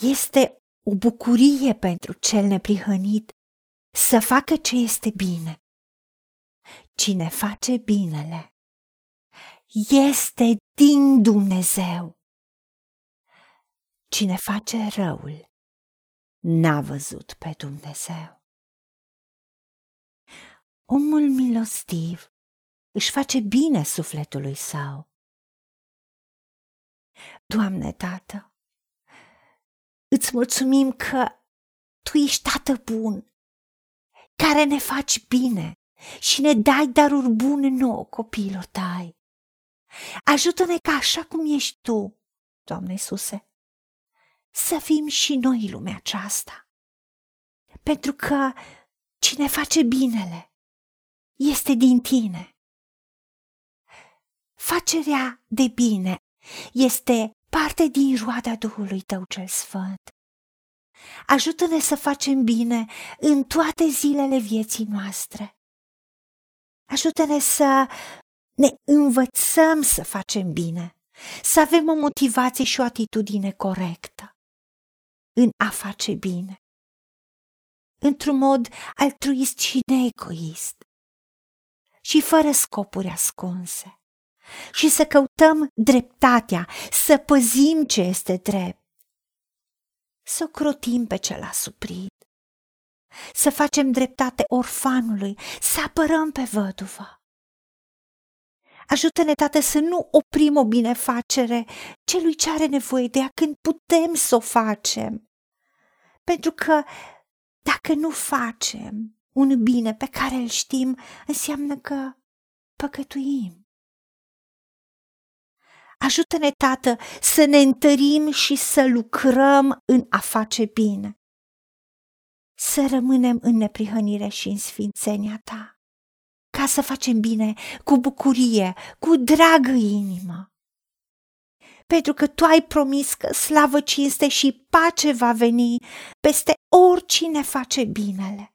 Este o bucurie pentru cel neprihănit să facă ce este bine. Cine face binele este din Dumnezeu. Cine face răul n-a văzut pe Dumnezeu. Omul milostiv își face bine sufletului său. Doamne, Tată, îți mulțumim că Tu ești Tată bun, care ne faci bine și ne dai daruri bune nouă copiilor tăi. Ajută-ne ca așa cum ești Tu, Doamne Iisuse, să fim și noi lumea aceasta. Pentru că cine face binele este din Tine. Facerea de bine este parte din roada Duhului Tău cel Sfânt. Ajută-ne să facem bine în toate zilele vieții noastre. Ajută-ne să ne învățăm să facem bine, să avem o motivație și o atitudine corectă în a face bine, într-un mod altruist și neegoist și fără scopuri ascunse și să căutăm dreptatea, să păzim ce este drept, să crotim pe cel asuprit, să facem dreptate orfanului, să apărăm pe văduvă. Ajută-ne, Tată, să nu oprim o binefacere celui ce are nevoie de ea când putem să o facem. Pentru că dacă nu facem un bine pe care îl știm, înseamnă că păcătuim. Ajută-ne, Tată, să ne întărim și să lucrăm în a face bine. Să rămânem în neprihănire și în sfințenia Ta, ca să facem bine cu bucurie, cu dragă inimă. Pentru că Tu ai promis că slavă, cinste și pace va veni peste oricine face binele.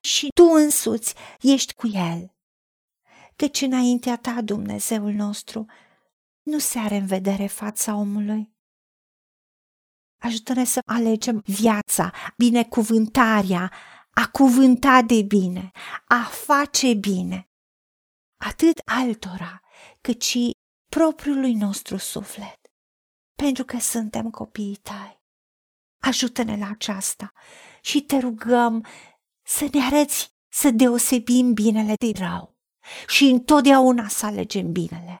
Și Tu însuți ești cu El căci înaintea ta, Dumnezeul nostru, nu se are în vedere fața omului. Ajută-ne să alegem viața, binecuvântarea, a cuvânta de bine, a face bine, atât altora, cât și propriului nostru suflet, pentru că suntem copiii tăi. Ajută-ne la aceasta și te rugăm să ne arăți să deosebim binele de rău și întotdeauna să alegem binele